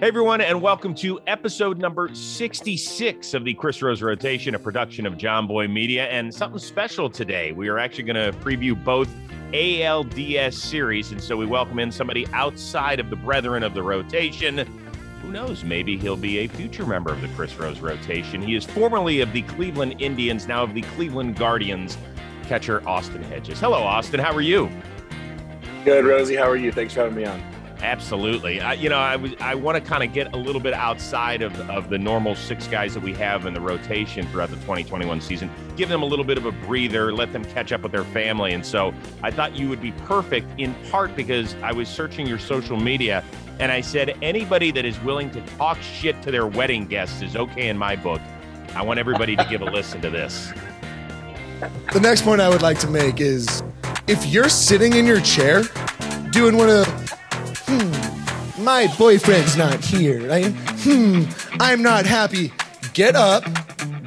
Hey, everyone, and welcome to episode number 66 of the Chris Rose Rotation, a production of Jomboy Media. And something special today. We are actually going to preview both ALDS series. And so we welcome in somebody outside of the brethren of the rotation. Who knows? Maybe he'll be a future member of the Chris Rose rotation. He is formerly of the Cleveland Indians, now of the Cleveland Guardians, catcher Austin Hedges. Hello, Austin. How are you? Good, Rosie. How are you? Thanks for having me on. Absolutely. I, you know, I was I want to kind of get a little bit outside of, of the normal six guys that we have in the rotation throughout the 2021 season. Give them a little bit of a breather, let them catch up with their family. And so I thought you would be perfect in part because I was searching your social media and I said anybody that is willing to talk shit to their wedding guests is okay in my book. I want everybody to give a listen to this. The next point I would like to make is if you're sitting in your chair doing one of hmm, my boyfriend's not here. I, hmm, I'm not happy. Get up,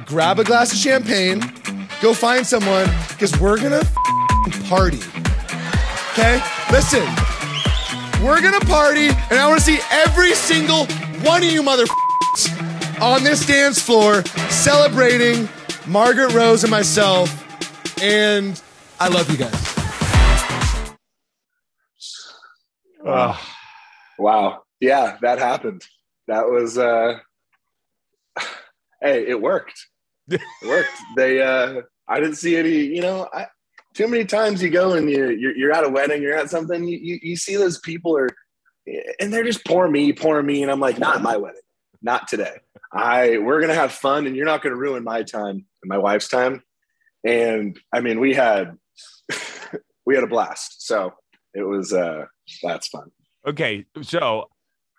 grab a glass of champagne, go find someone, because we're gonna party. Okay? Listen, we're gonna party, and I wanna see every single one of you mother on this dance floor celebrating Margaret Rose and myself, and I love you guys. Uh, wow. Yeah, that happened. That was uh hey, it worked. It worked. they uh I didn't see any, you know, I too many times you go and you you're, you're at a wedding, you're at something, you, you, you see those people are and they're just poor me, poor me, and I'm like, not my wedding, not today. I we're gonna have fun, and you're not gonna ruin my time and my wife's time. And I mean, we had we had a blast. So it was uh that's fun. Okay, so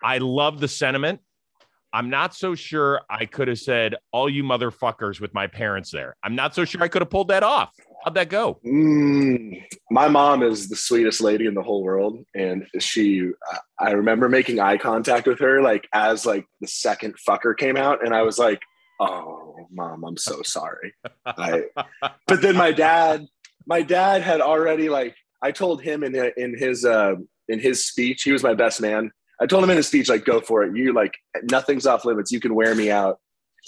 I love the sentiment. I'm not so sure I could have said all you motherfuckers with my parents there. I'm not so sure I could have pulled that off. How'd that go? Mm, my mom is the sweetest lady in the whole world, and she. I remember making eye contact with her, like as like the second fucker came out, and I was like, "Oh, mom, I'm so sorry." I, but then my dad, my dad had already like I told him in in his uh, in his speech, he was my best man. I told him in his speech, like, go for it. You like nothing's off limits. You can wear me out.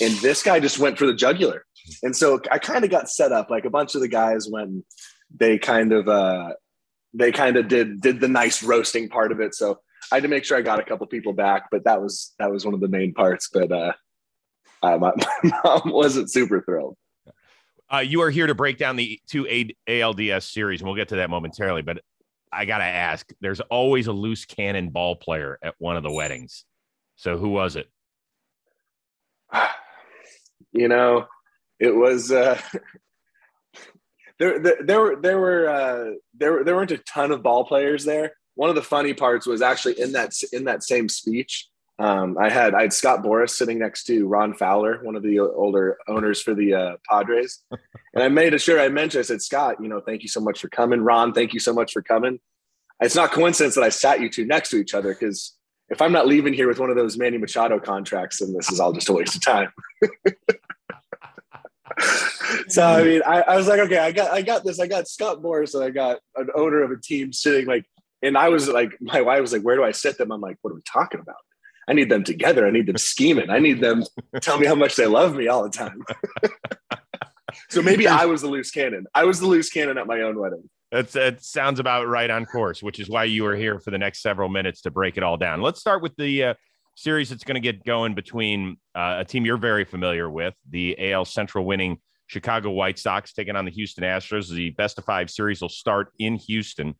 And this guy just went for the jugular. And so I kind of got set up. Like a bunch of the guys when they kind of uh they kind of did did the nice roasting part of it. So I had to make sure I got a couple people back, but that was that was one of the main parts. But uh, uh my, my mom wasn't super thrilled. Uh, you are here to break down the two ALDS series, and we'll get to that momentarily. But I gotta ask: there's always a loose cannon ball player at one of the weddings. So who was it? You know, it was uh, there, there. There were there were uh, there there weren't a ton of ball players there. One of the funny parts was actually in that in that same speech. Um, I had I had Scott Boras sitting next to Ron Fowler, one of the older owners for the uh, Padres, and I made a sure I mentioned. I said, Scott, you know, thank you so much for coming. Ron, thank you so much for coming. It's not coincidence that I sat you two next to each other because if I'm not leaving here with one of those Manny Machado contracts, then this is all just a waste of time. so I mean, I, I, was like, okay, I got I got this. I got Scott Boras, and I got an owner of a team sitting like, and I was like, my wife was like, where do I sit them? I'm like, what are we talking about? I need them together. I need them scheming. I need them tell me how much they love me all the time. so maybe I was the loose cannon. I was the loose cannon at my own wedding. That's that sounds about right on course, which is why you are here for the next several minutes to break it all down. Let's start with the uh, series that's going to get going between uh, a team you're very familiar with, the AL Central winning Chicago White Sox taking on the Houston Astros. The best of five series will start in Houston.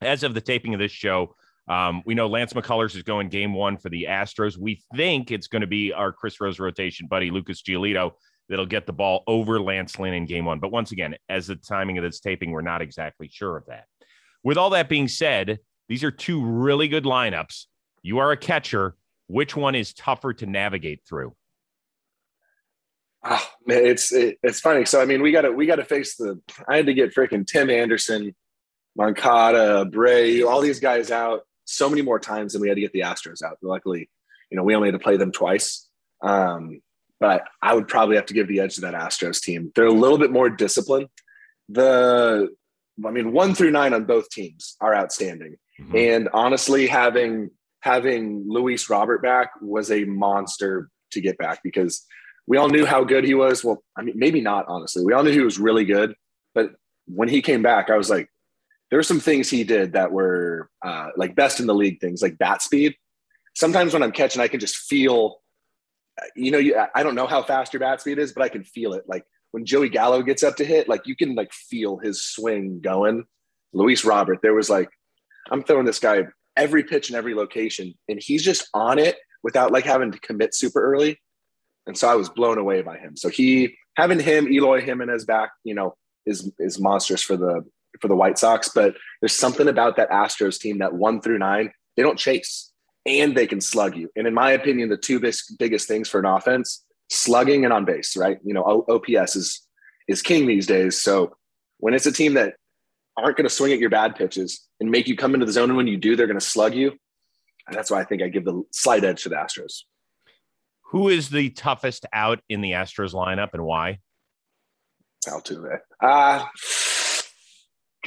As of the taping of this show, um, we know Lance McCullers is going game one for the Astros. We think it's going to be our Chris Rose rotation buddy, Lucas Giolito, that'll get the ball over Lance Lynn in game one. But once again, as the timing of this taping, we're not exactly sure of that. With all that being said, these are two really good lineups. You are a catcher. Which one is tougher to navigate through? Oh, man, it's it, it's funny. So I mean, we got to we got to face the. I had to get freaking Tim Anderson, Moncada, Bray, all these guys out so many more times than we had to get the Astros out. Luckily, you know, we only had to play them twice. Um, but I would probably have to give the edge to that Astros team. They're a little bit more disciplined. The, I mean, one through nine on both teams are outstanding. Mm-hmm. And honestly, having having Luis Robert back was a monster to get back because we all knew how good he was. Well, I mean, maybe not honestly. We all knew he was really good, but when he came back, I was like, there were some things he did that were uh, like best in the league things, like bat speed. Sometimes when I'm catching, I can just feel, you know, you, I don't know how fast your bat speed is, but I can feel it. Like when Joey Gallo gets up to hit, like you can like feel his swing going. Luis Robert, there was like, I'm throwing this guy every pitch in every location, and he's just on it without like having to commit super early. And so I was blown away by him. So he having him, Eloy Jimenez back, you know, is is monstrous for the for the White Sox. But there's something about that Astros team that one through nine, they don't chase and they can slug you. And in my opinion, the two biggest biggest things for an offense, slugging and on base, right? You know, OPS is is king these days. So when it's a team that aren't going to swing at your bad pitches and make you come into the zone. And when you do, they're going to slug you. And that's why I think I give the slight edge to the Astros. Who is the toughest out in the Astros lineup and why? Altuve. Uh,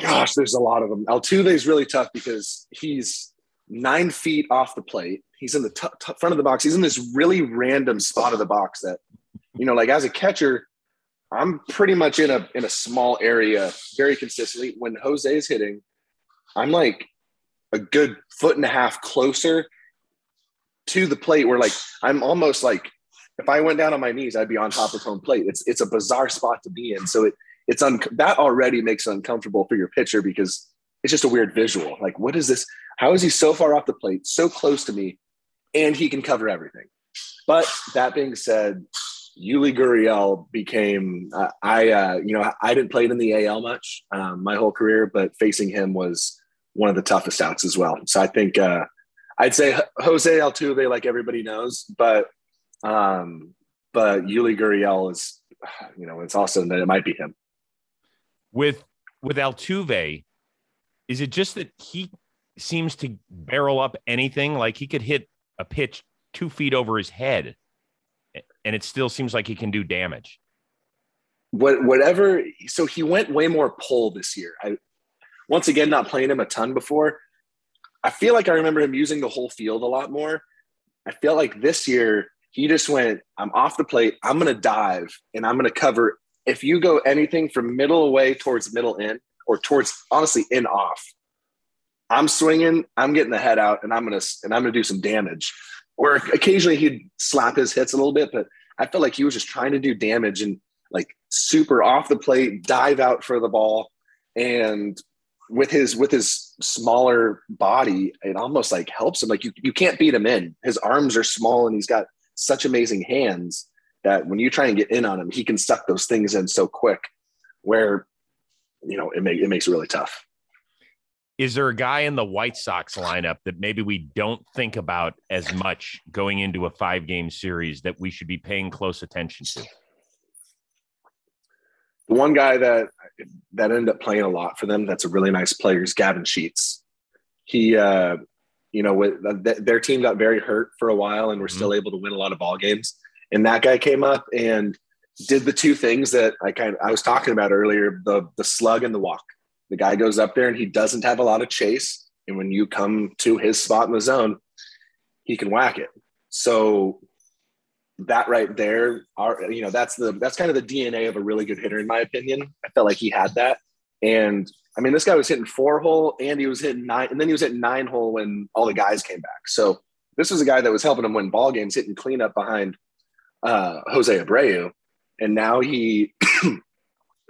gosh, there's a lot of them. Altuve is really tough because he's nine feet off the plate. He's in the t- t- front of the box. He's in this really random spot of the box that, you know, like as a catcher, I'm pretty much in a in a small area very consistently. When Jose is hitting, I'm like a good foot and a half closer to the plate where like I'm almost like if I went down on my knees, I'd be on top of home plate. It's it's a bizarre spot to be in. So it it's un- that already makes it uncomfortable for your pitcher because it's just a weird visual. Like, what is this? How is he so far off the plate, so close to me, and he can cover everything? But that being said, Yuli Gurriel became uh, I uh, you know I didn't play it in the AL much um, my whole career, but facing him was one of the toughest outs as well. So I think uh, I'd say Jose Altuve, like everybody knows, but um, but Yuli Gurriel is you know it's also that it might be him. With with Altuve, is it just that he seems to barrel up anything? Like he could hit a pitch two feet over his head and it still seems like he can do damage. What whatever. So he went way more pull this year. I once again not playing him a ton before. I feel like I remember him using the whole field a lot more. I feel like this year he just went, I'm off the plate. I'm going to dive and I'm going to cover. If you go anything from middle away towards middle in or towards honestly in off, I'm swinging, I'm getting the head out and I'm to, and I'm to do some damage. Or occasionally he'd slap his hits a little bit, but I felt like he was just trying to do damage and like super off the plate, dive out for the ball. And with his with his smaller body, it almost like helps him. Like you you can't beat him in. His arms are small and he's got such amazing hands that when you try and get in on him, he can suck those things in so quick where you know it, make, it makes it really tough is there a guy in the White Sox lineup that maybe we don't think about as much going into a five game series that we should be paying close attention to? The one guy that that ended up playing a lot for them that's a really nice player is Gavin Sheets. He, uh, you know, with th- their team got very hurt for a while and were mm-hmm. still able to win a lot of ball games. And that guy came up and did the two things that I kind of I was talking about earlier the the slug and the walk the guy goes up there and he doesn't have a lot of chase. And when you come to his spot in the zone, he can whack it. So that right there are you know that's the that's kind of the DNA of a really good hitter in my opinion. I felt like he had that. And I mean this guy was hitting four hole and he was hitting nine and then he was hitting nine hole when all the guys came back. So this was a guy that was helping him win ball games, hitting cleanup behind uh, Jose Abreu. And now he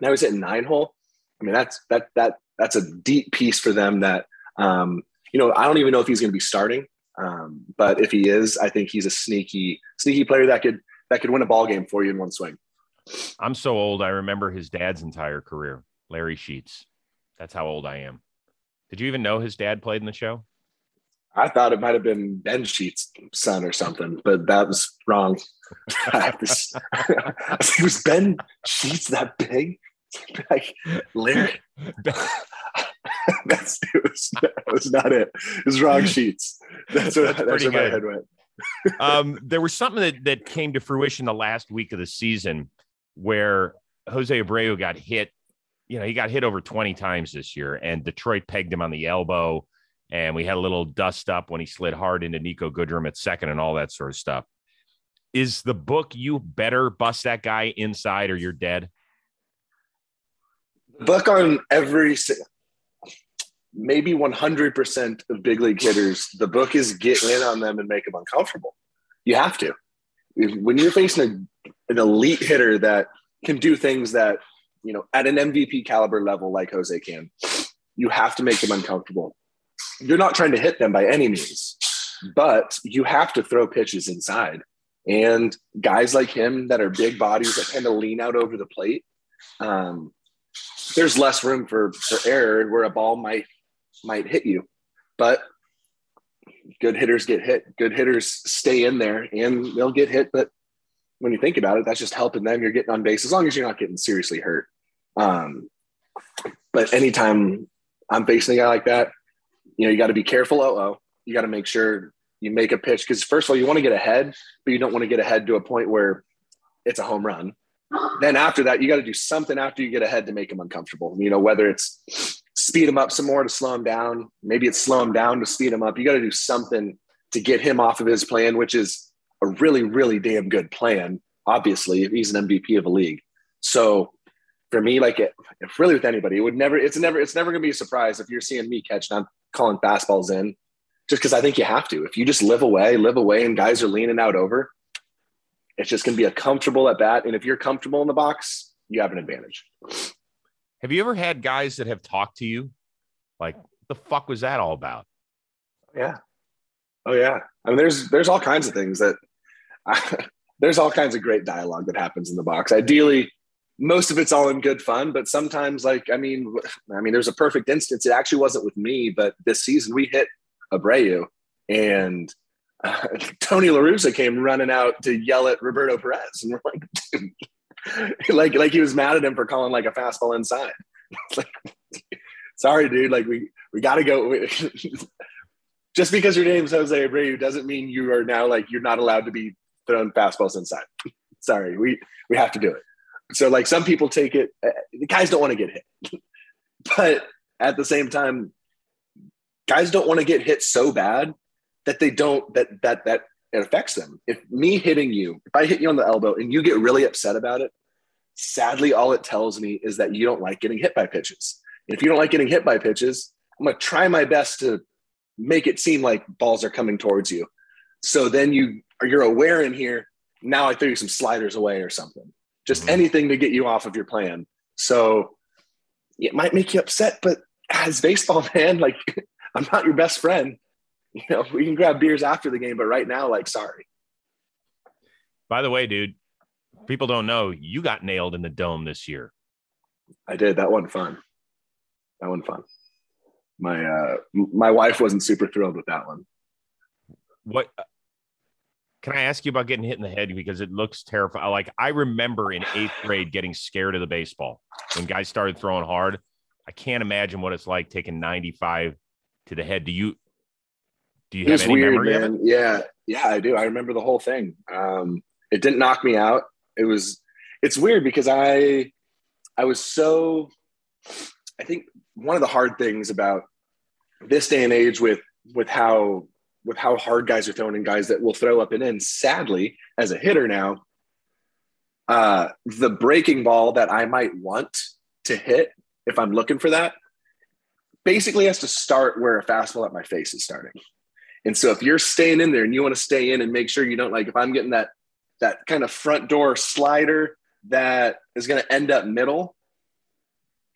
now he's at nine hole I mean, that's that that that's a deep piece for them. That um, you know, I don't even know if he's going to be starting, um, but if he is, I think he's a sneaky sneaky player that could that could win a ball game for you in one swing. I'm so old. I remember his dad's entire career, Larry Sheets. That's how old I am. Did you even know his dad played in the show? I thought it might have been Ben Sheets' son or something, but that was wrong. Was, was Ben Sheets that big? like Larry. that's it was, that was not it. It was wrong sheets. That's what that's, that's where my head went. um, there was something that that came to fruition the last week of the season where Jose Abreu got hit. You know, he got hit over 20 times this year, and Detroit pegged him on the elbow. and we had a little dust up when he slid hard into Niko Goodrum at second and all that sort of stuff. Is the book you better bust that guy inside or you're dead? book on every maybe 100% of big league hitters the book is get in on them and make them uncomfortable. You have to. When you're facing a, an elite hitter that can do things that you know at an mvp caliber level like jose can you have to make them uncomfortable. You're not trying to hit them by any means but you have to throw pitches inside and guys like him that are big bodies that kind of lean out over the plate um, there's less room for for error where a ball might might hit you. But good hitters get hit. Good hitters stay in there and they'll get hit. But when you think about it, that's just helping them. You're getting on base as long as you're not getting seriously hurt. Um, but anytime I'm facing a guy like that, you know, you got to be careful. Oh, oh, you got to make sure you make a pitch because first of all, you want to get ahead, but you don't want to get ahead to a point where it's a home run then after that, you got to do something after you get ahead to make them uncomfortable. You know, whether it's speed him up some more to slow him down, maybe it's slow him down to speed him up. You got to do something to get him off of his plan, which is a really, really damn good plan. Obviously, if he's an MVP of a league. So for me, like it, if really with anybody, it would never, it's never, it's never going to be a surprise if you're seeing me catch and I'm calling fastballs in just because I think you have to. If you just live away, live away, and guys are leaning out over, it's just going to be a comfortable at bat. And if you're comfortable in the box, you have an advantage. Have you ever had guys that have talked to you? Like, the fuck was that all about? Yeah. Oh yeah. I mean, there's there's all kinds of things that I, there's all kinds of great dialogue that happens in the box. Ideally, most of it's all in good fun, but sometimes, like I mean, I mean, there's a perfect instance. It actually wasn't with me, but this season we hit Abreu, and uh, Tony La Russa came running out to yell at Roberto Perez, and we're like, dude, like like he was mad at him for calling like a fastball inside. like, sorry, dude. Like we we got to go. Just because your name's Jose Abreu doesn't mean you are now like you're not allowed to be thrown fastballs inside. sorry, we we have to do it. So like some people take it. Uh, the guys don't want to get hit, but at the same time, guys don't want to get hit so bad that they don't that that that it affects them. If me hitting you, if I hit you on the elbow and you get really upset about it, sadly, all it tells me is that you don't like getting hit by pitches. And if you don't like getting hit by pitches, I'm gonna try my best to make it seem like balls are coming towards you. So then you are you're aware in here. Now I throw you some sliders away or something. Just mm-hmm. anything to get you off of your plan. So it might make you upset, but as baseball man, like I'm not your best friend you know, we can grab beers after the game, but right now, like, sorry. By the way, dude, people don't know you got nailed in the dome this year. I did. That one fun. That one fun. My uh my wife wasn't super thrilled with that one. What can I ask you about getting hit in the head because it looks terrifying? Like I remember in eighth grade getting scared of the baseball when guys started throwing hard. I can't imagine what it's like taking 95 to the head. Do you do you have any weird, memory man. of it? Yeah, yeah, I do. I remember the whole thing. Um, it didn't knock me out. It was. It's weird because I, I was so. I think one of the hard things about this day and age with with how with how hard guys are throwing and guys that will throw up and in. Sadly, as a hitter now, uh, the breaking ball that I might want to hit if I'm looking for that basically has to start where a fastball at my face is starting. And so if you're staying in there and you want to stay in and make sure you don't like if I'm getting that that kind of front door slider that is going to end up middle,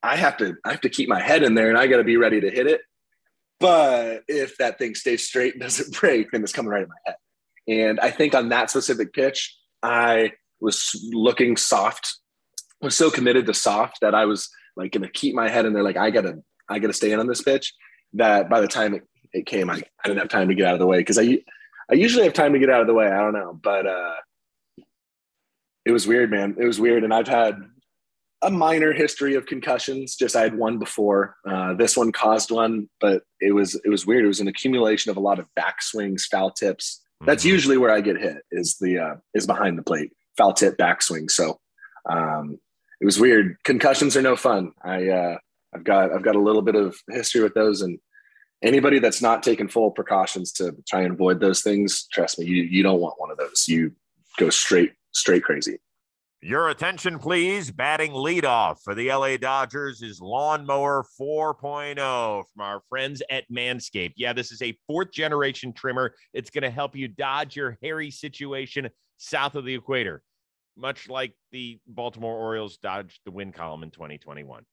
I have to I have to keep my head in there and I got to be ready to hit it. But if that thing stays straight and doesn't break, then it's coming right in my head. And I think on that specific pitch, I was looking soft, was so committed to soft that I was like going to keep my head in there. Like I gotta, I gotta stay in on this pitch. That by the time it it came, I, I didn't have time to get out of the way because I I usually have time to get out of the way. I don't know, but uh, it was weird, man. It was weird, and I've had a minor history of concussions. Just I had one before. Uh, this one caused one, but it was it was weird. It was an accumulation of a lot of backswings, foul tips. That's mm-hmm. usually where I get hit. Is the uh, is behind the plate, foul tip, backswing. So um, it was weird. Concussions are no fun. I uh, I've got I've got a little bit of history with those, and anybody that's not taking full precautions to try and avoid those things, trust me, you you don't want one of those. You go straight straight crazy. Your attention, please. Batting leadoff for the LA Dodgers is Lawnmower 4.0 from our friends at Manscaped. Yeah, this is a fourth generation trimmer. It's going to help you dodge your hairy situation south of the equator, much like the Baltimore Orioles dodged the wind column in 2021.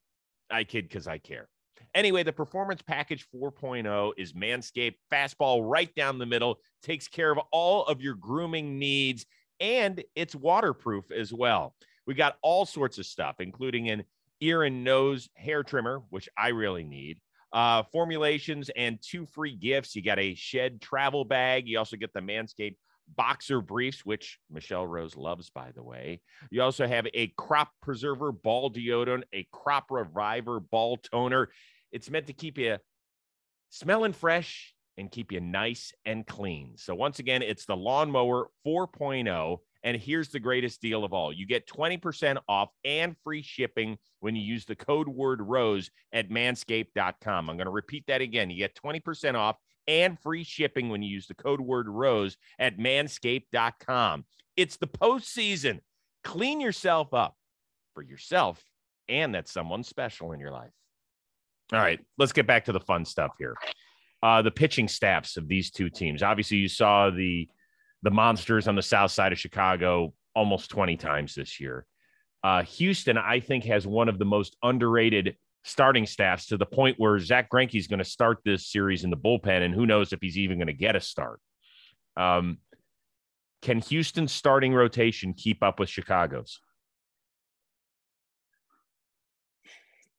I kid because I care. Anyway, the Performance Package 4.0 is Manscaped fastball right down the middle, takes care of all of your grooming needs and it's waterproof as well. We got all sorts of stuff, including an ear and nose hair trimmer, which I really need. Uh, formulations and two free gifts. You got a shed travel bag. You also get the Manscaped boxer briefs, which Michelle Rose loves, by the way. You also have a crop preserver ball deodorant, a crop reviver ball toner. It's meant to keep you smelling fresh and keep you nice and clean. So, once again, it's the Lawnmower 4.0. And here's the greatest deal of all you get 20% off and free shipping when you use the code word ROSE at manscaped.com. I'm going to repeat that again. You get 20% off and free shipping when you use the code word ROSE at manscaped.com. It's the postseason. Clean yourself up for yourself and that someone special in your life. All right, let's get back to the fun stuff here uh, the pitching staffs of these two teams. Obviously, you saw the the monsters on the south side of Chicago almost 20 times this year. Uh, Houston, I think, has one of the most underrated starting staffs to the point where Zack Greinke is going to start this series in the bullpen, and who knows if he's even going to get a start. Um, can Houston's starting rotation keep up with Chicago's?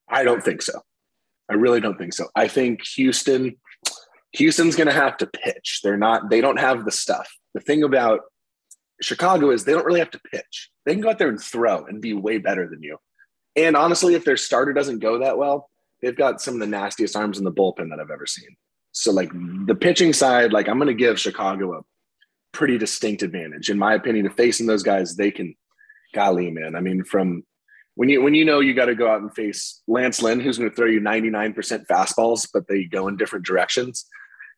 I don't think so. I really don't think so. I think Houston Houston's going to have to pitch. They're not, they don't have the stuff. The thing about Chicago is they don't really have to pitch. They can go out there and throw and be way better than you. And honestly, if their starter doesn't go that well, they've got some of the nastiest arms in the bullpen that I've ever seen. So, like the pitching side, like I'm going to give Chicago a pretty distinct advantage, in my opinion. Of facing those guys, they can, golly, man. I mean, from when you when you know you got to go out and face Lance Lynn, who's going to throw you 99% fastballs, but they go in different directions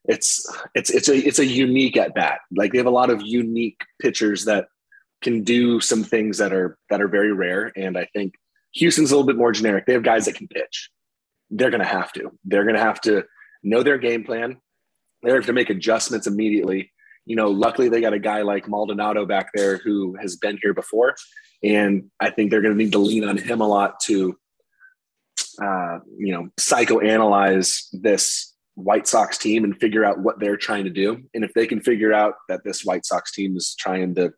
it's it's it's a it's a unique at bat. Like they have a lot of unique pitchers that can do some things that are that are very rare. And I think Houston's a little bit more generic. They have guys that can pitch. They're going to have to. They're going to have to know their game plan. They have to make adjustments immediately. You know, luckily they got a guy like Maldonado back there who has been here before, and I think they're going to need to lean on him a lot to, uh, you know, psychoanalyze this White Sox team and figure out what they're trying to do. And if they can figure out that this White Sox team is trying to,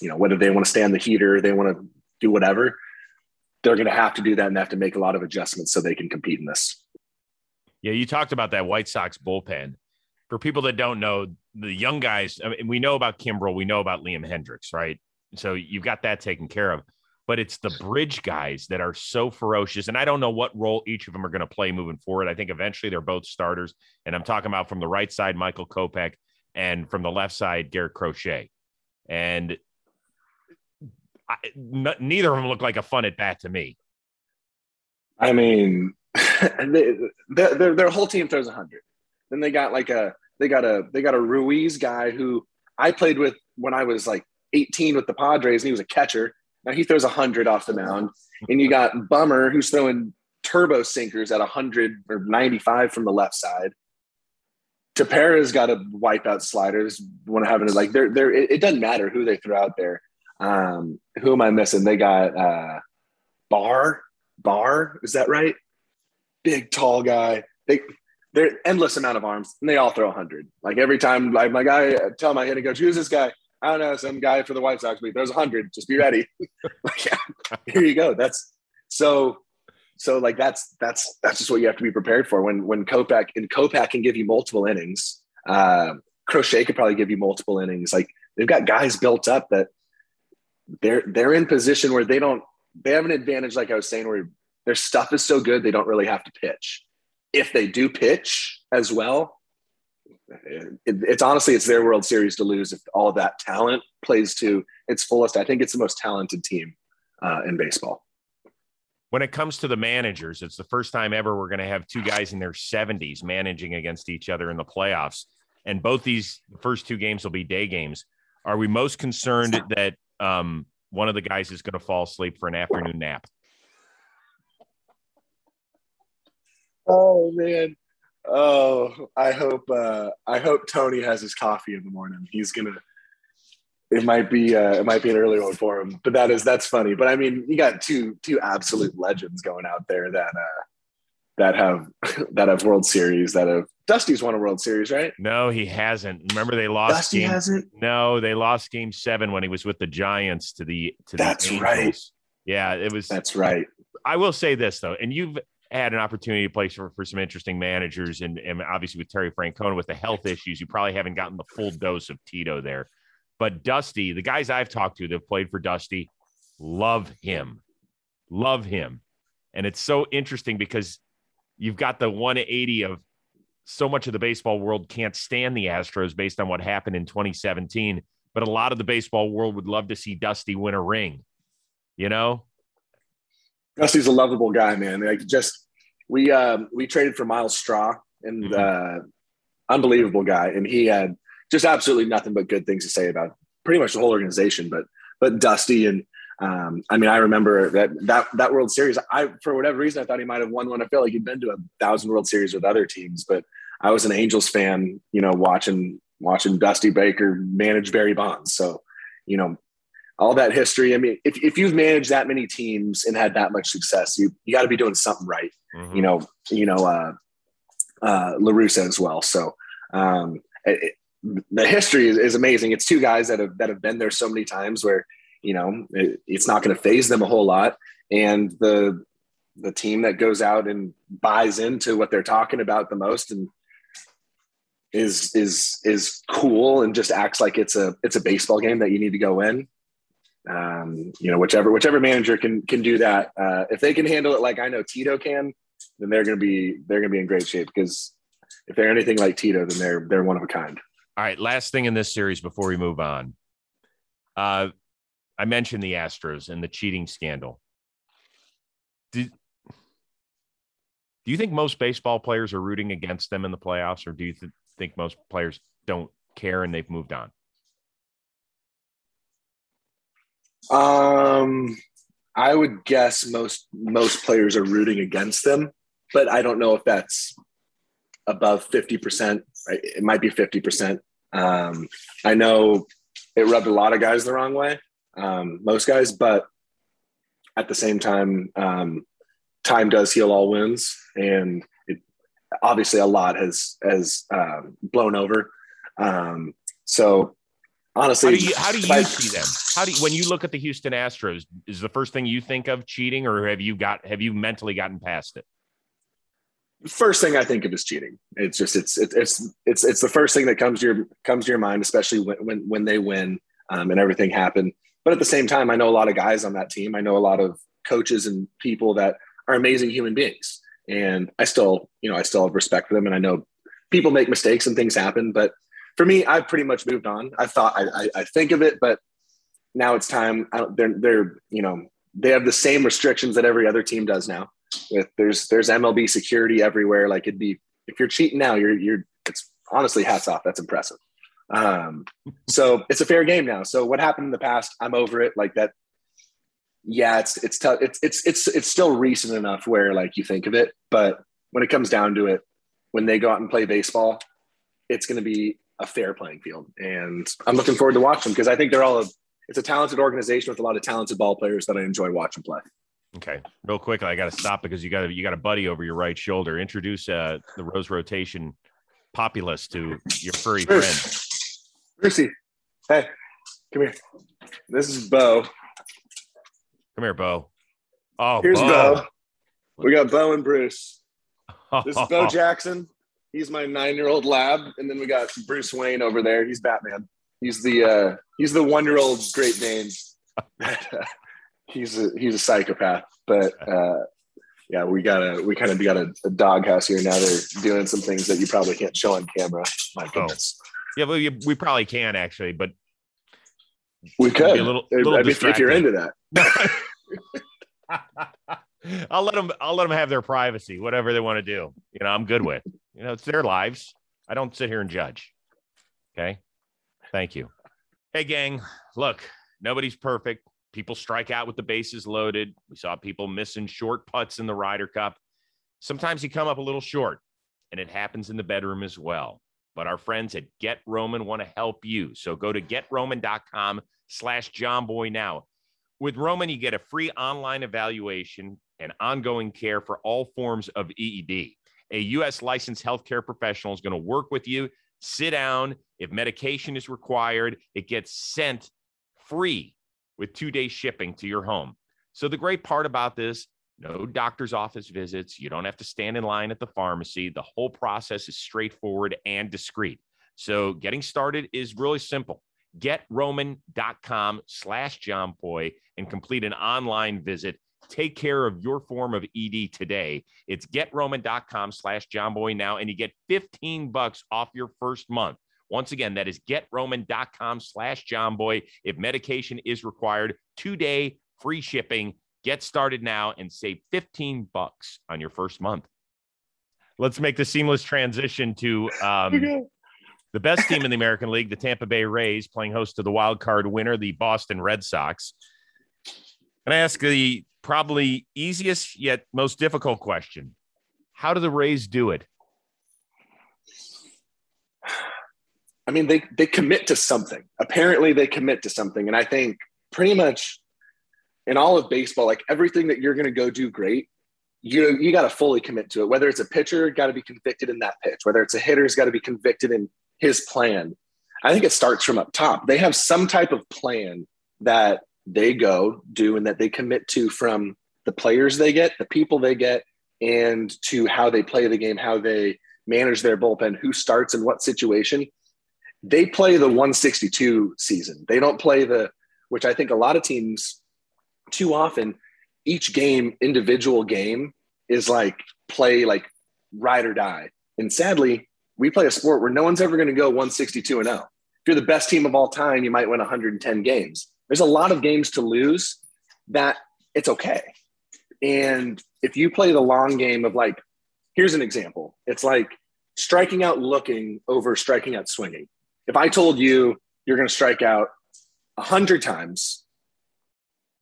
you know, whether they want to stay on the heater, they want to do whatever, they're going to have to do that and have to make a lot of adjustments so they can compete in this. Yeah, you talked about that White Sox bullpen. For people that don't know, the young guys, I mean, we know about Kimbrel, we know about Liam Hendriks, right? So you've got that taken care of but it's the bridge guys that are so ferocious. And I don't know what role each of them are going to play moving forward. I think eventually they're both starters. And I'm talking about from the right side, Michael Kopech, and from the left side, Garrett Crochet. And I, n- neither of them look like a fun at bat to me. I mean, they, their, their whole team throws 100. Then they got like a, they got a, they got a Ruiz guy who I played with when I was like 18 with the Padres and he was a catcher now he throws 100 off the mound. And you got Bummer, who's throwing turbo sinkers at 100 or 95 from the left side. Tepera's got to wipe out sliders. Want to have it like they're, they're, it, it, doesn't matter who they throw out there. Um, who am I missing? They got uh, Bar. Bar, is that right? Big, tall guy. They, they're endless amount of arms, and they all throw 100. Like every time, like my guy, tell my hitter coach, who's this guy? I don't know, some guy for the White Sox, but there's hundred. Just be ready. here you go. That's so. So like that's that's that's just what you have to be prepared for. When when Kopech and Kopech can give you multiple innings. Uh, Crochet could probably give you multiple innings. Like they've got guys built up that they're they're in position where they don't they have an advantage. Like I was saying, where their stuff is so good they don't really have to pitch. If they do pitch as well, it, it's honestly it's their World Series to lose if all that talent plays to its fullest. I think it's the most talented team uh, in baseball. when it comes to the managers, it's the first time ever we're going to have two guys in their 70s managing against each other in the playoffs. And both these first two games will be day games. Are we most concerned that um, one of the guys is going to fall asleep for an afternoon nap? Oh man. Oh, I hope uh I hope Tony has his coffee in the morning. He's gonna it might be uh it might be an early one for him. But that is that's funny. But I mean you got two two absolute legends going out there that uh that have that have World Series that have Dusty's won a World Series, right? No, he hasn't. Remember they lost Dusty game, hasn't. No, they lost game seven when he was with the Giants to the to That's the right. Yeah, it was That's right. I will say this though, and you've had an opportunity to play for, for some interesting managers, and, and obviously with Terry Francona with the health issues, you probably haven't gotten the full dose of Tito there. But Dusty, the guys I've talked to that have played for Dusty, love him, love him, and it's so interesting because you've got the 180 of so much of the baseball world can't stand the Astros based on what happened in 2017, but a lot of the baseball world would love to see Dusty win a ring. You know, Dusty's a lovable guy, man. Like just we um we traded for Myles Straw and Mhm. uh unbelievable guy. And he had just absolutely nothing but good things to say about pretty much the whole organization, but but Dusty and um, I mean, I remember that that that World Series. I for whatever reason I thought he might have won one. I felt like he'd been to a thousand World Series with other teams, but I was an Angels fan, you know, watching watching Dusty Baker manage Barry Bonds. So, you know, all that history. I mean, if, if you've managed that many teams and had that much success, you you got to be doing something right. Mhm. You know, you know, uh, uh, La Russa as well. So um, it, it- the history is, is amazing. It's two guys that have that have been there so many times where you know it, it's not going to faze them a whole lot, and the the team that goes out and buys into what they're talking about the most and is is is cool and just acts like it's a it's a baseball game that you need to go in um, you know, whichever whichever manager can can do that. Uh, if they can handle it like I know Tito can, then they're to be they're to be in great shape because if they're anything like Tito, then they're they're one of a kind. All right, last thing in this series before we move on. Uh, I mentioned the Astros and the cheating scandal. Did, do you think most baseball players are rooting against them in the playoffs, or do you th- think most players don't care and they've moved on? Um, I would guess most most players are rooting against them, but I don't know if that's above fifty percent. It might be fifty percent. Um, I know it rubbed a lot of guys the wrong way, um, most guys, but at the same time, um, time does heal all wounds, and it, obviously a lot has has um, blown over. Um, so honestly, How do you how do you I- see them? How do you, when you look at the Houston Astros? Is the first thing you think of cheating, or have you got have you mentally gotten past it? first thing I think of is cheating. It's just it's it's it's it's, it's the first thing that comes to your comes to your mind, especially when when, when they win um, and everything happened. But at the same time, I know a lot of guys on that team. I know a lot of coaches and people that are amazing human beings, and I still you know I still have respect for them, and I know people make mistakes and things happen. But for me, I've pretty much moved on. I thought I I, I think of it, but now it's time. They're they're you know they have the same restrictions that every other team does now with there's there's MLB security everywhere. Like it'd be if you're cheating now, you're you're it's honestly hats off. That's impressive. Um, so it's a fair game now. So what happened in the past, I'm over it. Like that. Yeah, it's it's tough. It's it's it's it's still recent enough where like you think of it, but when it comes down to it, when they go out and play baseball, it's going to be a fair playing field, and I'm looking forward to watching them because I think they're all a, it's a talented organization with a lot of talented ball players that I enjoy watching play. Okay, real quick, I got to stop because you got you got a buddy over your right shoulder. Introduce uh, the Rose Rotation populace to your furry friend. Brucey, hey, come here. This is Bo. Come here, Bo. Oh, Here's Bo. Bo. We got Bo and Bruce. This is Bo Jackson. He's my nine-year-old lab, and then we got Bruce Wayne over there. He's Batman. He's the uh, he's the one-year-old Great Dane. he's a he's a psychopath, but uh, yeah, we got a we kind of got a, a doghouse here now. They're doing some things that you probably can't show on camera. My goodness, yeah, well, you- we probably can actually, but we could. be a little- little I mean, if, if you're into that. I'll let them. I'll let them have their privacy, whatever they want to do. You know, I'm good with. You know, it's their lives. I don't sit here and judge. Okay. Thank you. Hey, gang. Look, nobody's perfect. People strike out with the bases loaded. We saw people missing short putts in the Ryder Cup. Sometimes you come up a little short, and it happens in the bedroom as well. But our friends at Get Roman want to help you. So go to getroman.com slash Jomboy now. With Roman, you get a free online evaluation and ongoing care for all forms of EED. A U.S. licensed healthcare professional is going to work with you. Sit down. If medication is required, it gets sent free with two day shipping to your home. So, the great part about this no doctor's office visits. You don't have to stand in line at the pharmacy. The whole process is straightforward and discreet. So, getting started is really simple getroman.com slash jomboy and complete an online visit take care of your form of ed today it's getroman.com slash jomboy now and you get 15 bucks off your first month once again that is getroman.com slash jomboy if medication is required two-day free shipping get started now and save 15 bucks on your first month let's make the seamless transition to um, the best team in the American League, the Tampa Bay Rays, playing host to the wild card winner, the Boston Red Sox. And I ask the probably easiest yet most difficult question How do the Rays do it? I mean, they, they commit to something. Apparently, they commit to something. And I think pretty much in all of baseball, like everything that you're going to go do great, you you got to fully commit to it. Whether it's a pitcher, got to be convicted in that pitch. Whether it's a hitter's got to be convicted in his plan. I think it starts from up top. They have some type of plan that they go do and that they commit to from the players they get, the people they get, and to how they play the game, how they manage their bullpen, who starts in what situation. They play the 162 season. They don't play the, which I think a lot of teams too often, each game, individual game is like play like ride or die. And sadly, we play a sport where no one's ever going to go 162 and 0. If you're the best team of all time, you might win 110 games. There's a lot of games to lose that it's okay. And if you play the long game of like, here's an example it's like striking out looking over striking out swinging. If I told you you're going to strike out 100 times,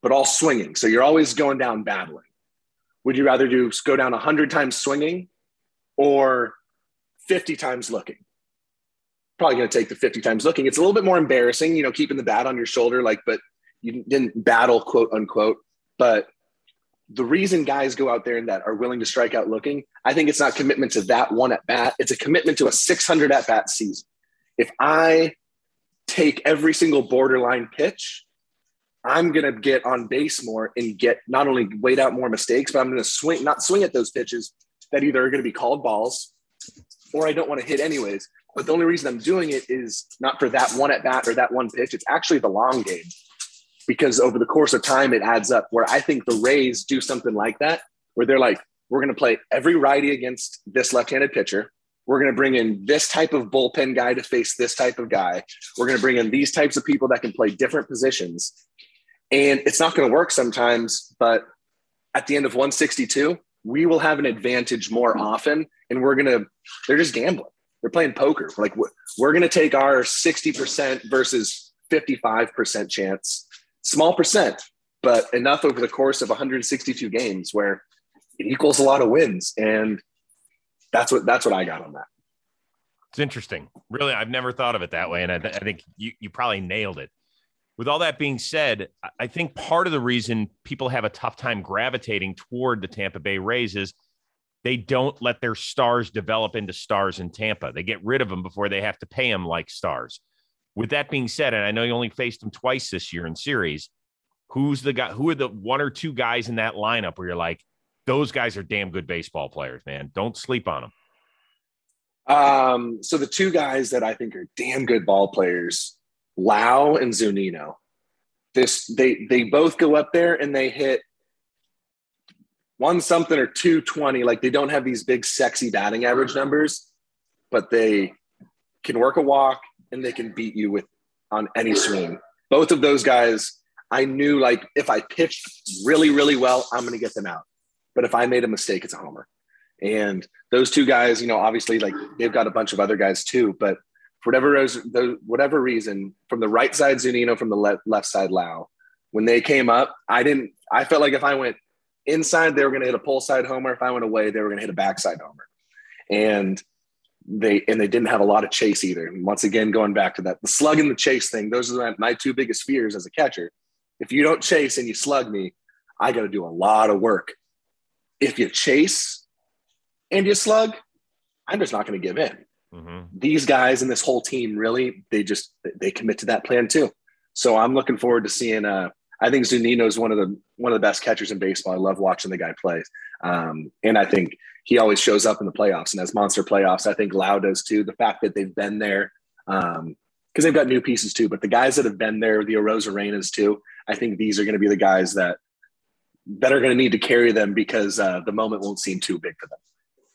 but all swinging, so you're always going down battling, would you rather do go down 100 times swinging or 50 times looking. Probably going to take the 50 times looking. It's a little bit more embarrassing, you know, keeping the bat on your shoulder, like, but you didn't battle, quote unquote. But the reason guys go out there and that are willing to strike out looking, I think it's not commitment to that one at bat. It's a commitment to a 600 at bat season. If I take every single borderline pitch, I'm going to get on base more and get not only wait out more mistakes, but I'm going to swing, not swing at those pitches that either are going to be called balls or I don't want to hit anyways. But the only reason I'm doing it is not for that one at bat or that one pitch. It's actually the long game because over the course of time, it adds up. Where I think the Rays do something like that, where they're like, we're going to play every righty against this left handed pitcher. We're going to bring in this type of bullpen guy to face this type of guy. We're going to bring in these types of people that can play different positions. And it's not going to work sometimes, but at the end of 162, we will have an advantage more often and we're going to they're just gambling. They're playing poker. Like we're going to take our 60% versus 55% chance. Small percent but enough over the course of 162 games where it equals a lot of wins. And that's what that's what i got on that. It's interesting. Really i've never thought of it that way. And i, th- I think you, you probably nailed it with all that being said, I think part of the reason people have a tough time gravitating toward the Tampa Bay Rays is they don't let their stars develop into stars in Tampa. They get rid of them before they have to pay them like stars. With that being said, and I know you only faced them twice this year in series, who's the guy? Who are the one or two guys in that lineup where you're like, those guys are damn good baseball players, man. Don't sleep on them. Um, so the two guys that I think are damn good ball players Lowe and Zunino. This they they both go up there and they hit one something or 220. Like they don't have these big sexy batting average numbers, but they can work a walk and they can beat you with on any swing. Both of those guys, I knew like if I pitched really, really well, I'm gonna get them out. but if I made a mistake, it's a homer. And those two guys, you know, obviously, like they've got a bunch of other guys too, but for whatever whatever reason, from the right side Zunino, from the left left side Lowe, when they came up, I didn't. I felt like if I went inside, they were going to hit a pull side homer. If I went away, they were going to hit a backside homer. And they and they didn't have a lot of chase either. And once again, going back to that, the slug and the chase thing. Those are my, my two biggest fears as a catcher. If you don't chase and you slug me, I got to do a lot of work. If you chase and you slug, I'm just not going to give in. Mm-hmm. These guys and this whole team really, they just they commit to that plan too. So I'm looking forward to seeing. Uh, I think Zunino is one of the one of the best catchers in baseball. I love watching the guy play, um, and I think he always shows up in the playoffs and has monster playoffs. I think Lowe does too. The fact that they've been there, because um, they've got new pieces too, but the guys that have been there, the Arenas too, I think these are going to be the guys that that are going to need to carry them because uh, the moment won't seem too big for them.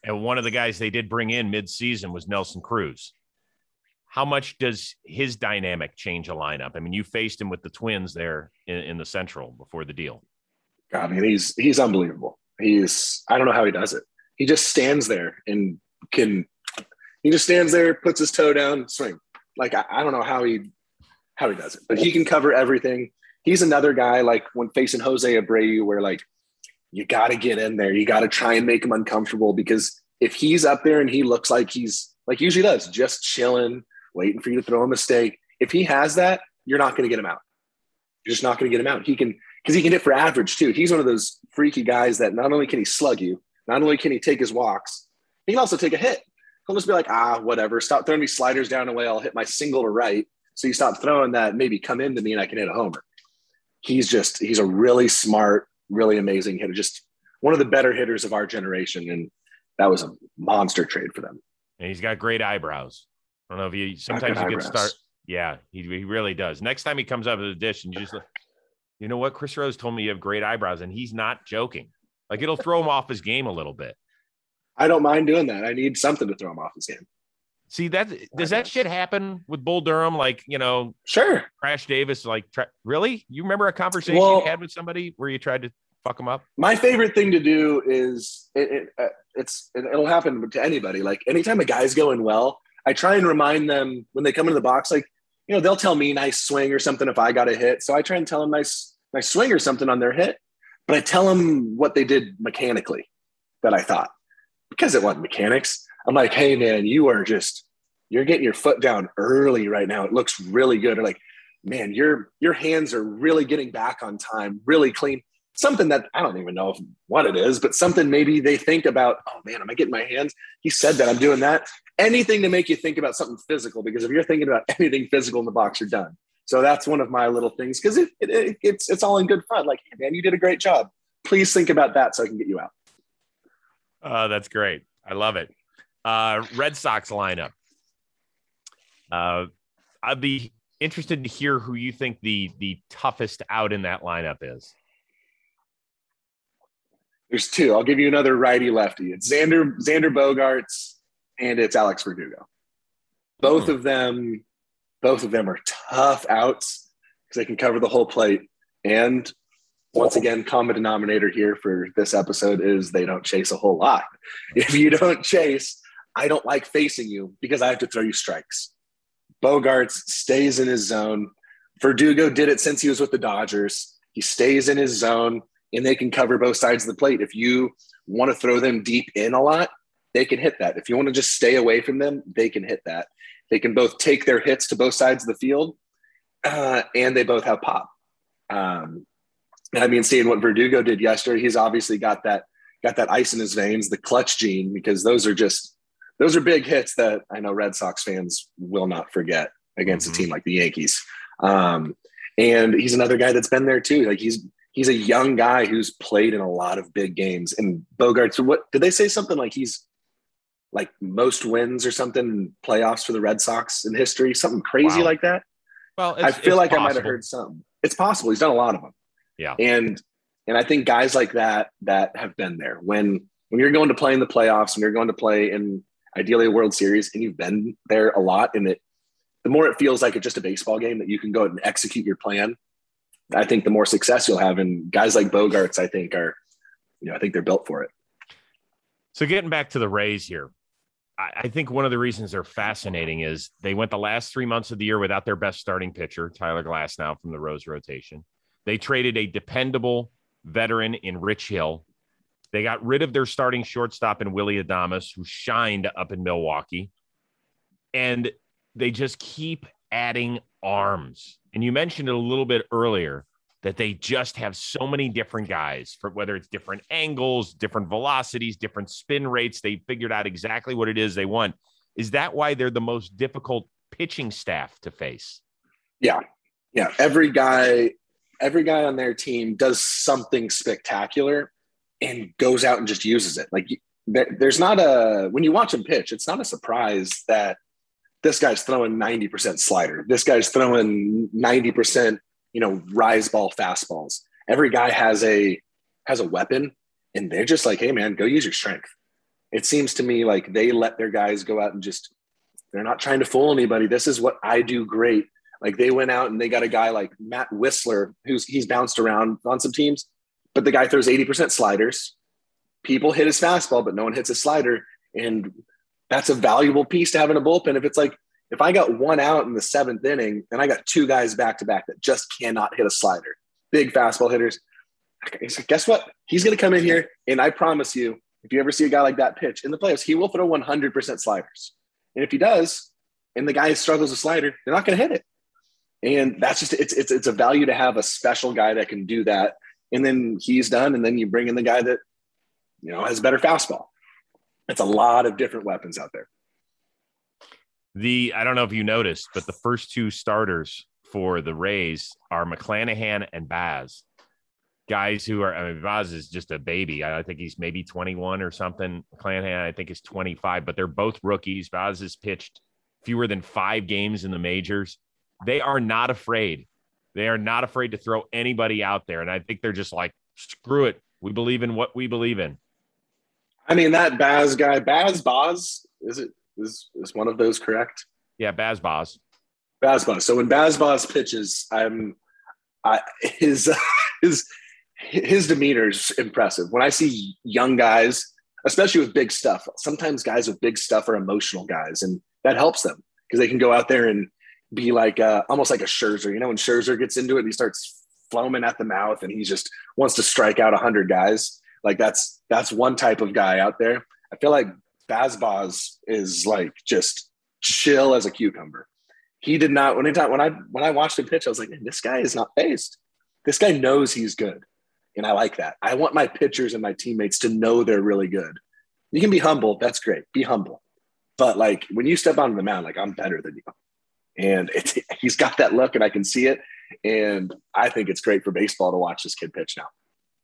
And one of the guys they did bring in mid-season was Nelson Cruz. How much does his dynamic change a lineup? I mean, you faced him with the Twins there in, in the Central before the deal. I mean, he's he's unbelievable. He's I don't know how he does it he just stands there and can he just stands there, puts his toe down, swing. Like I, I, don't know how he how he does it, but he can cover everything. He's another guy like when facing Jose Abreu, where like you got to get in there, you got to try and make him uncomfortable because if he's up there and he looks like he's like usually does, just chilling, waiting for you to throw a mistake. If he has that, you're not going to get him out. You're just not going to get him out. He can because he can hit for average too. He's one of those freaky guys that not only can he slug you, not only can he take his walks, he can also take a hit. He'll just be like, ah, whatever. Stop throwing me sliders down the way. I'll hit my single to right. So you stop throwing that, maybe come into me and I can hit a homer. He's just, he's a really smart, really amazing hitter. Just one of the better hitters of our generation. And that was a monster trade for them. And he's got great eyebrows. I don't know if you, sometimes you can start. Yeah, he, he really does. Next time he comes up with a dish and you just, you know what? Chris Rose told me you have great eyebrows and he's not joking. Like it'll throw him off his game a little bit. I don't mind doing that. I need something to throw him off his game. See that does that shit happen with Bull Durham? Like you know, sure. Crash Davis, like tra- really? You remember a conversation well, you had with somebody where you tried to fuck him up? My favorite thing to do is it, it uh, it's it, it'll happen to anybody. Like anytime a guy's going well, I try and remind them when they come into the box, like you know, they'll tell me nice swing or something if I got a hit. So I try and tell them nice nice swing or something on their hit but I tell them what they did mechanically that I thought because it wasn't mechanics. I'm like, hey man, you are just you're getting your foot down early right now. It looks really good. Or like, man, your your hands are really getting back on time, really clean. Something that I don't even know what it is, but something maybe they think about, oh man, am I getting my hands? He said that I'm doing that. Anything to make you think about something physical, because if you're thinking about anything physical in the box, you're done. So that's one of my little things because it, it, it, it's it's all in good fun. Like, hey, man, you did a great job. Please think about that so I can get you out. Uh, that's great. I love it. Uh, Red Sox lineup. Uh, I'd be interested to hear who you think the the toughest out in that lineup is. There's two. I'll give you another righty lefty. It's Xander Xander Bogaerts and it's Alex Verdugo. Both hmm. of them both of them are tough outs because they can cover the whole plate. And once again, common denominator here for this episode is they don't chase a whole lot. If you don't chase, I don't like facing you because I have to throw you strikes. Bogaerts stays in his zone. Verdugo did it since he was with the Dodgers. He stays in his zone and they can cover both sides of the plate. If you want to throw them deep in a lot, they can hit that. If you want to just stay away from them, they can hit that. They can both take their hits to both sides of the field, uh, and they both have pop. Um, I mean, seeing what Verdugo did yesterday, he's obviously got that got that ice in his veins, the clutch gene, because those are just those are big hits that I know Red Sox fans will not forget against mm-hmm. a team like the Yankees. Um, and he's another guy that's been there too. Like he's he's a young guy who's played in a lot of big games. And Bogaerts, what did they say something like he's like most wins or something in playoffs for the Red Sox in history, something crazy wow. like that. Well, I feel like possible. I might have heard something. It's possible. He's done a lot of them. Yeah. And and I think guys like that that have been there when when you're going to play in the playoffs and you're going to play in ideally a World Series and you've been there a lot and it the more it feels like it's just a baseball game that you can go and execute your plan, I think the more success you'll have. And guys like Bogaerts, I think, are you know, I think they're built for it. So getting back to the Rays here, I, I think one of the reasons they're fascinating is they went the last three months of the year without their best starting pitcher, Tyler Glass, now from the Rose rotation. They traded a dependable veteran in Rich Hill. They got rid of their starting shortstop in Willie Adames, who shined up in Milwaukee. And they just keep adding arms. And you mentioned it a little bit earlier that they just have so many different guys for whether it's different angles, different velocities, different spin rates. They figured out exactly what it is they want. Is that why they're the most difficult pitching staff to face? Yeah. Yeah. Every guy, every guy on their team does something spectacular and goes out and just uses it. Like there's not a, when you watch him pitch, it's not a surprise that this guy's throwing 90% slider. This guy's throwing 90% you know, rise ball fastballs. Every guy has a has a weapon, and they're just like, hey man, go use your strength. It seems to me like they let their guys go out and just they're not trying to fool anybody. This is what I do great. Like they went out and they got a guy like Matt Wisler, who's he's bounced around on some teams, but the guy throws 80% sliders. People hit his fastball, but no one hits his slider. And that's a valuable piece to have in a bullpen. If it's like if I got one out in the seventh inning and I got two guys back to back that just cannot hit a slider, big fastball hitters, guess what? He's going to come in here, and I promise you, if you ever see a guy like that pitch in the playoffs, he will throw 100% sliders. And if he does, and the guy struggles a slider, they're not going to hit it. And that's just it's it's it's a value to have a special guy that can do that. And then he's done, and then you bring in the guy that you know has better fastball. It's a lot of different weapons out there. The I don't know if you noticed, but the first two starters for the Rays are McClanahan and Baz. Guys who are, I mean, Baz is just a baby. I think he's maybe 21 or something. McClanahan, I think, is 25, but they're both rookies. Baz has pitched fewer than five games in the majors. They are not afraid. They are not afraid to throw anybody out there. And I think they're just like, screw it. We believe in what we believe in. I mean, that Baz guy, Baz Boz, is it is is one of those correct? Yeah, Baz Boz. Baz Boz. So when Baz Boz pitches, I'm I, his his his demeanor is impressive. When I see young guys, especially with big stuff, sometimes guys with big stuff are emotional guys, and that helps them because they can go out there and be like uh, almost like a Scherzer. You know, when Scherzer gets into it, he starts foaming at the mouth, and he just wants to strike out hundred guys. Like that's that's one type of guy out there. I feel like Bazbaz is like just chill as a cucumber. He did not when I when I when I watched him pitch, I was like, this guy is not fazed. This guy knows he's good. And I like that. I want my pitchers and my teammates to know they're really good. You can be humble, that's great. Be humble. But like when you step onto the mound, like I'm better than you. And it's, he's got that look and I can see it. And I think it's great for baseball to watch this kid pitch now.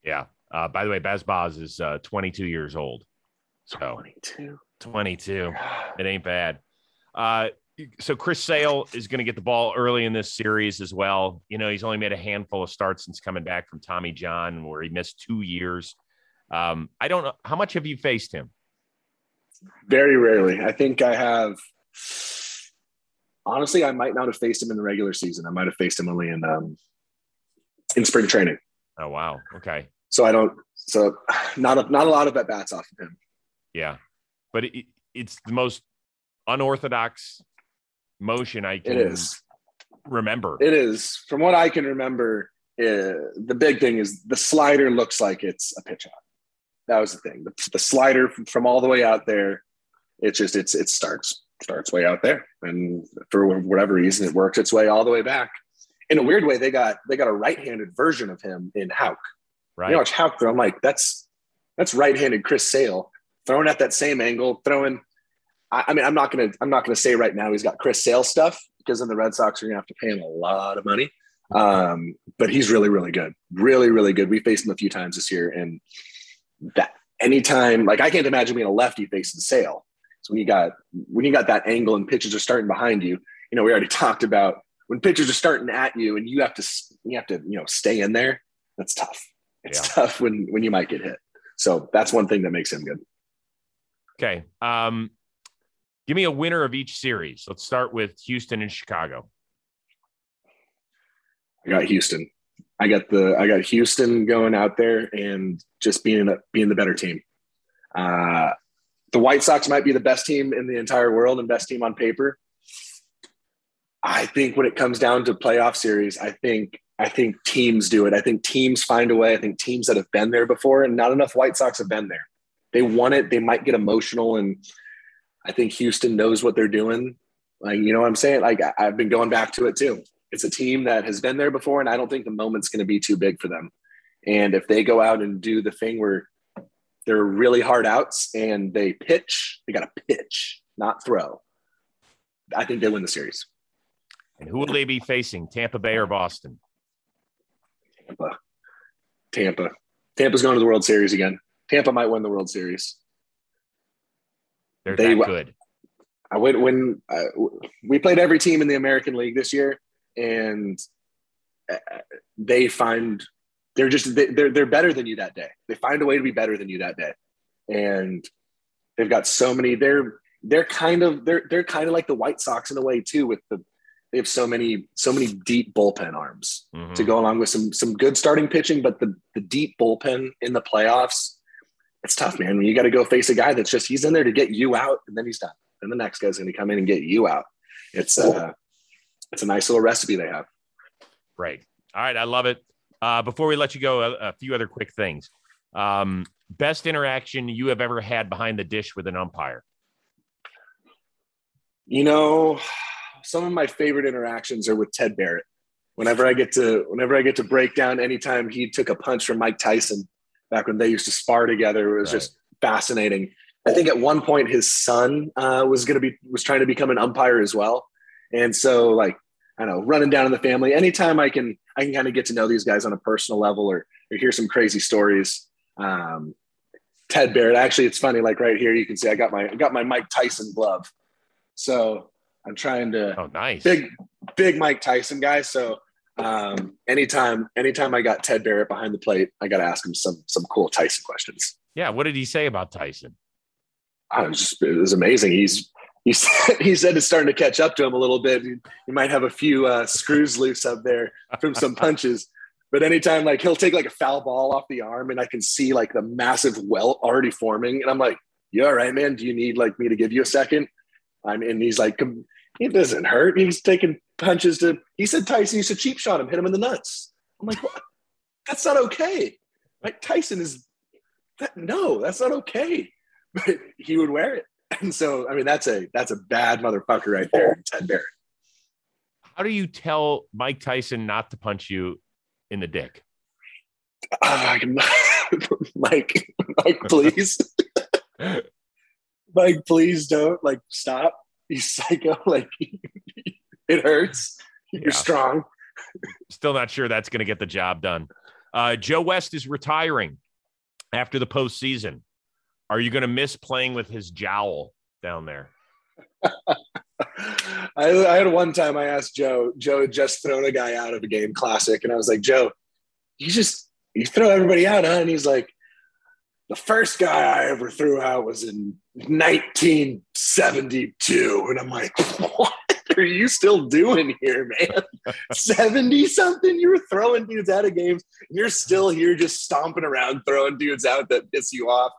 Yeah. Uh, by the way, Baz Boz is uh, 22 years old. So 22. 22. It ain't bad. Uh, so Chris Sale is going to get the ball early in this series as well. You know, he's only made a handful of starts since coming back from Tommy John, where he missed two years. Um, I don't know how much have you faced him. Very rarely. I think I have. Honestly, I might not have faced him in the regular season. I might have faced him only in um, in spring training. Oh wow. Okay. So I don't. So not a, not a lot of at bats off of him. Yeah, but it, it's the most unorthodox motion I can it is. remember. It is. From what I can remember, uh, the big thing is the slider looks like it's a pitch out. That was the thing. The, the slider from, from all the way out there, it's just it's it starts starts way out there, and for whatever reason, it works its way all the way back. In a weird way, they got they got a right-handed version of him in Houck. Right. You watch throw. I'm like, that's that's right-handed Chris Sale throwing at that same angle, throwing. I, I mean, I'm not gonna I'm not gonna say right now he's got Chris Sale stuff because then the Red Sox are gonna have to pay him a lot of money. Um, but he's really, really good. Really, really good. We faced him a few times this year, and that anytime, like I can't imagine being a lefty facing Sale. So when you got when you got that angle and pitches are starting behind you, you know, we already talked about when pitchers are starting at you and you have to you have to you know stay in there. That's tough. It's yeah. tough when when you might get hit. So that's one thing that makes him good. Okay. Um, give me a winner of each series. Let's start with Houston and Chicago. I got Houston. I got the I got Houston going out there and just being a, being the better team. Uh, the White Sox might be the best team in the entire world and best team on paper. I think when it comes down to playoff series, I think I think teams do it. I think teams find a way. I think teams that have been there before, and not enough White Sox have been there. They want it. They might get emotional, and I think Houston knows what they're doing. Like you know what I'm saying? Like I've been going back to it too. It's a team that has been there before, and I don't think the moment's going to be too big for them. And if they go out and do the thing where they're really hard outs and they pitch, they got to pitch, not throw. I think they win the series. And who will they be facing? Tampa Bay or Boston? Tampa. Tampa. Tampa's going to the World Series again. Tampa might win the World Series. They're they, that good. I went when uh, we played every team in the American League this year, and uh, they find they're just they're they're better than you that day. They find a way to be better than you that day, and they've got so many. They're they're kind of they're they're kind of like the White Sox in a way too. With the they have so many so many deep bullpen arms mm-hmm. to go along with some some good starting pitching, but the the deep bullpen in the playoffs, it's tough, man. When you got to go face a guy that's just he's in there to get you out, and then he's done. Then the next guy's going to come in and get you out. It's uh, it's a nice little recipe they have. Right. All right. I love it. Uh, before we let you go, a, a few other quick things. Um, best interaction you have ever had behind the dish with an umpire? You know, some of my favorite interactions are with Ted Barrett. Whenever I get to whenever I get to break down anytime he took a punch from Mike Tyson back when they used to spar together, it was right. just fascinating. I think at one point his son uh, was going to be was trying to become an umpire as well, and so like I don't know, running down in the family. Anytime I can, I can kind of get to know these guys on a personal level or, or hear some crazy stories. Um, Ted Barrett, actually, it's funny. Like right here, you can see I got my I got my Mike Tyson glove. So I'm trying to. Oh, nice. Big, big Mike Tyson guy. So um, anytime, anytime I got Ted Barrett behind the plate, I got to ask him some some cool Tyson questions. Yeah, what did he say about Tyson? I was just it was amazing. He's he said, he said it's starting to catch up to him a little bit. He, he might have a few uh, screws loose up there from some punches. But anytime like he'll take like a foul ball off the arm and I can see like the massive welt already forming. And I'm like, you all right, man? Do you need like me to give you a second? I mean, he's like, it doesn't hurt. He's taking punches to, he said Tyson used to cheap shot him, hit him in the nuts. I'm like, what? That's not okay. Like Tyson is, that, no, that's not okay. But he would wear it. And so, I mean, that's a that's a bad motherfucker right there, Ted Barrett. How do you tell Mike Tyson not to punch you in the dick? Uh, Mike, Mike, please, Mike, please don't like stop. You psycho, like it hurts. You're yeah. strong. Still not sure that's going to get the job done. Uh, Joe West is retiring after the postseason. Are you going to miss playing with his jowl down there? I, I, had one time I asked Joe, Joe had just thrown a guy out of a game classic. And I was like, Joe, you just, you throw everybody out, huh? And he's like, the first guy I ever threw out was in 1972. And I'm like, what are you still doing here, man? 70 something? You were throwing dudes out of games. You're still here just stomping around, throwing dudes out that piss you off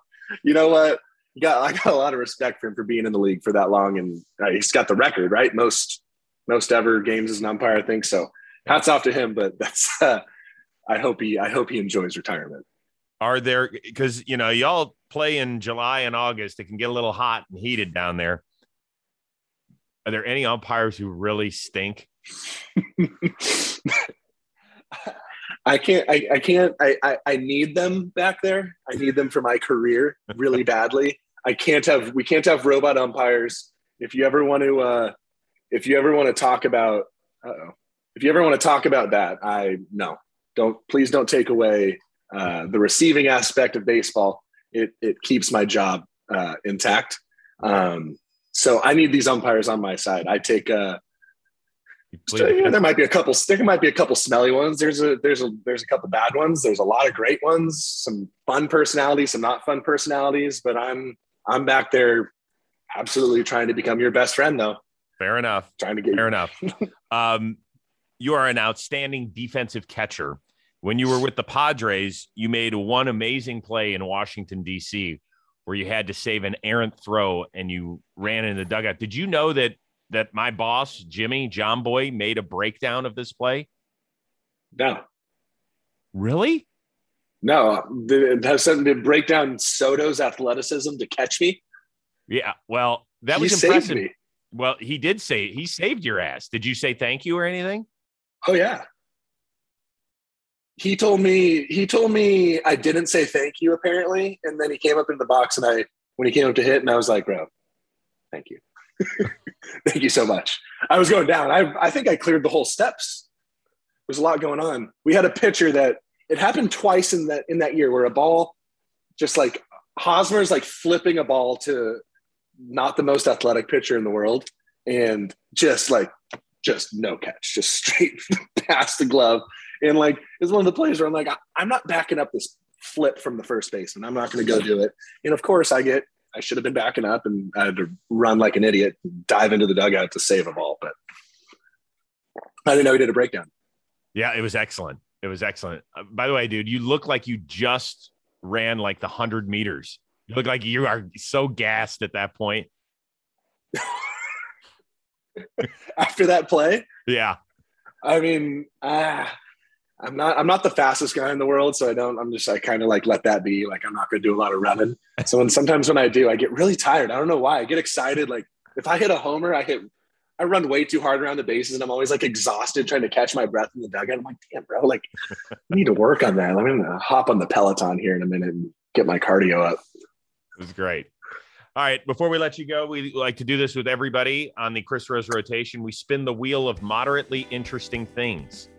you know what? got I got a lot of respect for him for being in the league for that long, and uh, he's got the record, right? Most most ever games as an umpire, I think. So hats off to him. But that's uh, I hope he I hope he enjoys retirement. Are there because you know y'all play in July and August? It can get a little hot and heated down there. Are there any umpires who really stink? I can't. I, I can't. I, I, I need them back there. I need them for my career really badly. I can't have. We can't have robot umpires. If you ever want to, uh, if you ever want to talk about, oh, if you ever want to talk about that, I no, don't. Please don't take away uh, the receiving aspect of baseball. It it keeps my job uh, intact. Um, so I need these umpires on my side. I take. Uh, yeah, there might be a couple. There might be a couple smelly ones. There's a there's a there's a couple bad ones. There's a lot of great ones. Some fun personalities, some not fun personalities. But I'm I'm back there, absolutely trying to become your best friend, though. Fair enough. Trying to get fair enough. um, you are an outstanding defensive catcher. when you were with the Padres, you made one amazing play in Washington, D.C., where you had to save an errant throw and you ran in the dugout. Did you know that that my boss, Jimmy Jomboy, made a breakdown of this play? No. Really? No. Did, something to break down Soto's athleticism to catch me? Yeah. Well, that he was impressive. Well, he did say he saved your ass. Did you say thank you or anything? Oh yeah. He told me he told me I didn't say thank you apparently, and then he came up in the box and I when he came up to hit and I was like, bro, thank you, thank you so much. I was going down. I I think I cleared the whole steps. There's a lot going on. We had a pitcher that it happened twice in that in that year where a ball just like Hosmer's like flipping a ball to not the most athletic pitcher in the world and just like just no catch, just straight past the glove. And like it's one of the plays where I'm like, I, I'm not backing up this flip from the first baseman. I'm not going to go do it. And of course, I get I should have been backing up and I had to run like an idiot, dive into the dugout to save a ball. But I didn't know he did a breakdown. Yeah, it was excellent. It was excellent. Uh, by the way, dude, you look like you just ran like the hundred meters. You look like you are so gassed at that point. After that play, Yeah. I mean, ah, I'm not I'm not the fastest guy in the world, so I don't. I'm just I kind of like let that be. Like I'm not going to do a lot of running. So when sometimes when I do, I get really tired. I don't know why. I get excited. Like if I hit a homer, I hit. I run way too hard around the bases, and I'm always like exhausted trying to catch my breath in the dugout. I'm like, damn, bro, like I need to work on that. I'm gonna hop on the Peloton here in a minute and get my cardio up. It was great. All right. Before we let you go, we like to do this with everybody on the Chris Rose rotation. We spin the wheel of moderately interesting things.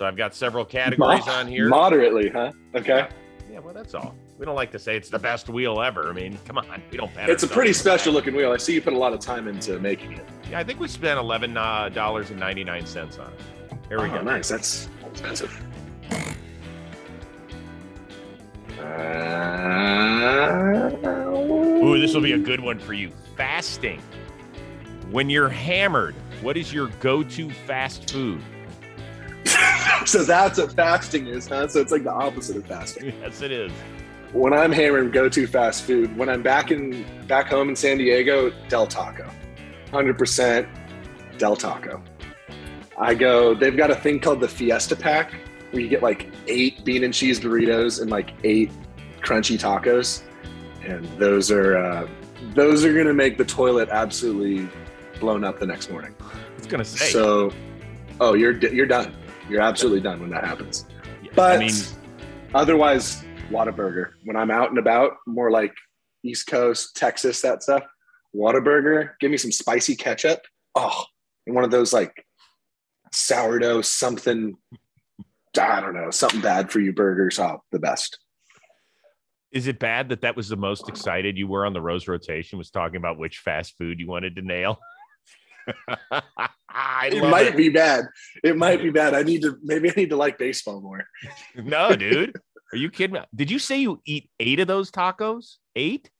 So I've got several categories on here. Moderately, huh? Okay. yeah, well, that's all. We don't like to say it's the best wheel ever. I mean, come on, we don't. It's a pretty special looking wheel. I see you put a lot of time into making it. Yeah, I think we spent eleven uh, dollars and ninety nine on it. Here we oh, go. Nice. That's expensive. Ooh, this will be a good one for you. Fasting. When you're hammered, what is your go-to fast food? so that's what fasting is, huh? So it's like the opposite of fasting. Yes, it is. When I'm hammered, go to fast food. When I'm back in back home in San Diego, Del Taco, hundred percent Del Taco. I go. They've got a thing called the Fiesta Pack, where you get like eight bean and cheese burritos and like eight crunchy tacos, and those are uh, those are gonna make the toilet absolutely blown up the next morning. It's gonna say. So, oh, you're you're done. You're absolutely done when that happens. But I mean, otherwise, Whataburger. When I'm out and about, more like East Coast, Texas, that stuff. Whataburger. Give me some spicy ketchup. Oh, and one of those like sourdough something. I don't know, something bad for you burgers. Oh, the best. is it bad that that was the most excited you were on the Rose rotation? Was talking about which fast food you wanted to nail. I It might it. be bad. It might be bad. I need to maybe I need to like baseball more. No, dude. Are you kidding me? Did you say you eat eight of those tacos? Eight?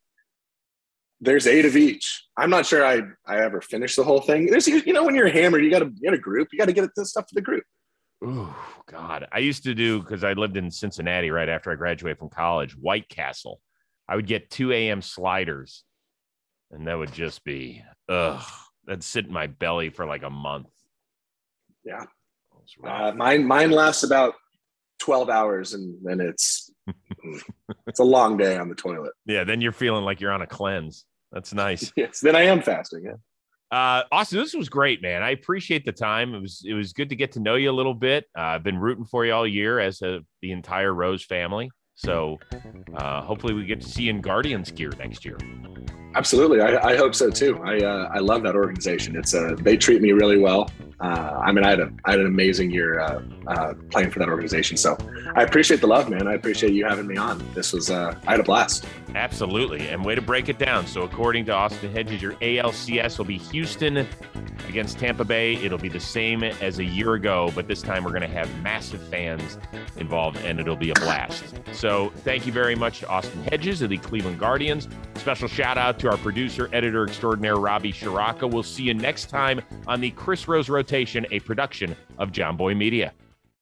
There's eight of each. I'm not sure I I ever finished the whole thing. There's you know when you're hammered, you got to get a group. You got to get this stuff to the group. Oh God. I used to do because I lived in Cincinnati right after I graduated from college, White Castle. I would get 2 a.m. sliders, and that would just be ugh. That'd sit in my belly for like a month. Yeah. It was rough. Uh, mine mine lasts about 12 hours and then it's it's a long day on the toilet. yeah, then you're feeling like you're on a cleanse. That's nice. Yes, then I am fasting. Yeah. Uh, Austin, this was great, man. I appreciate the time. It was it was good to get to know you a little bit. Uh, I've been rooting for you all year, as have the entire Rose family. So uh, hopefully we get to see in Guardians gear next year. Absolutely. I, I hope so too. I uh, I love that organization. It's uh, they treat me really well. Uh, I mean, I had a I had an amazing year uh, uh, playing for that organization. So I appreciate the love, man. I appreciate you having me on. This was uh, I had a blast. Absolutely. And way to break it down. So, according to Austin Hedges, your ALCS will be Houston against Tampa Bay. It'll be the same as a year ago, but this time we're going to have massive fans involved and it'll be a blast. So, thank you very much to Austin Hedges of the Cleveland Guardians. Special shout out to our producer, editor extraordinaire, Robbie Shiraka. We'll see you next time on the Chris Rose Rotation, a production of Jomboy Media.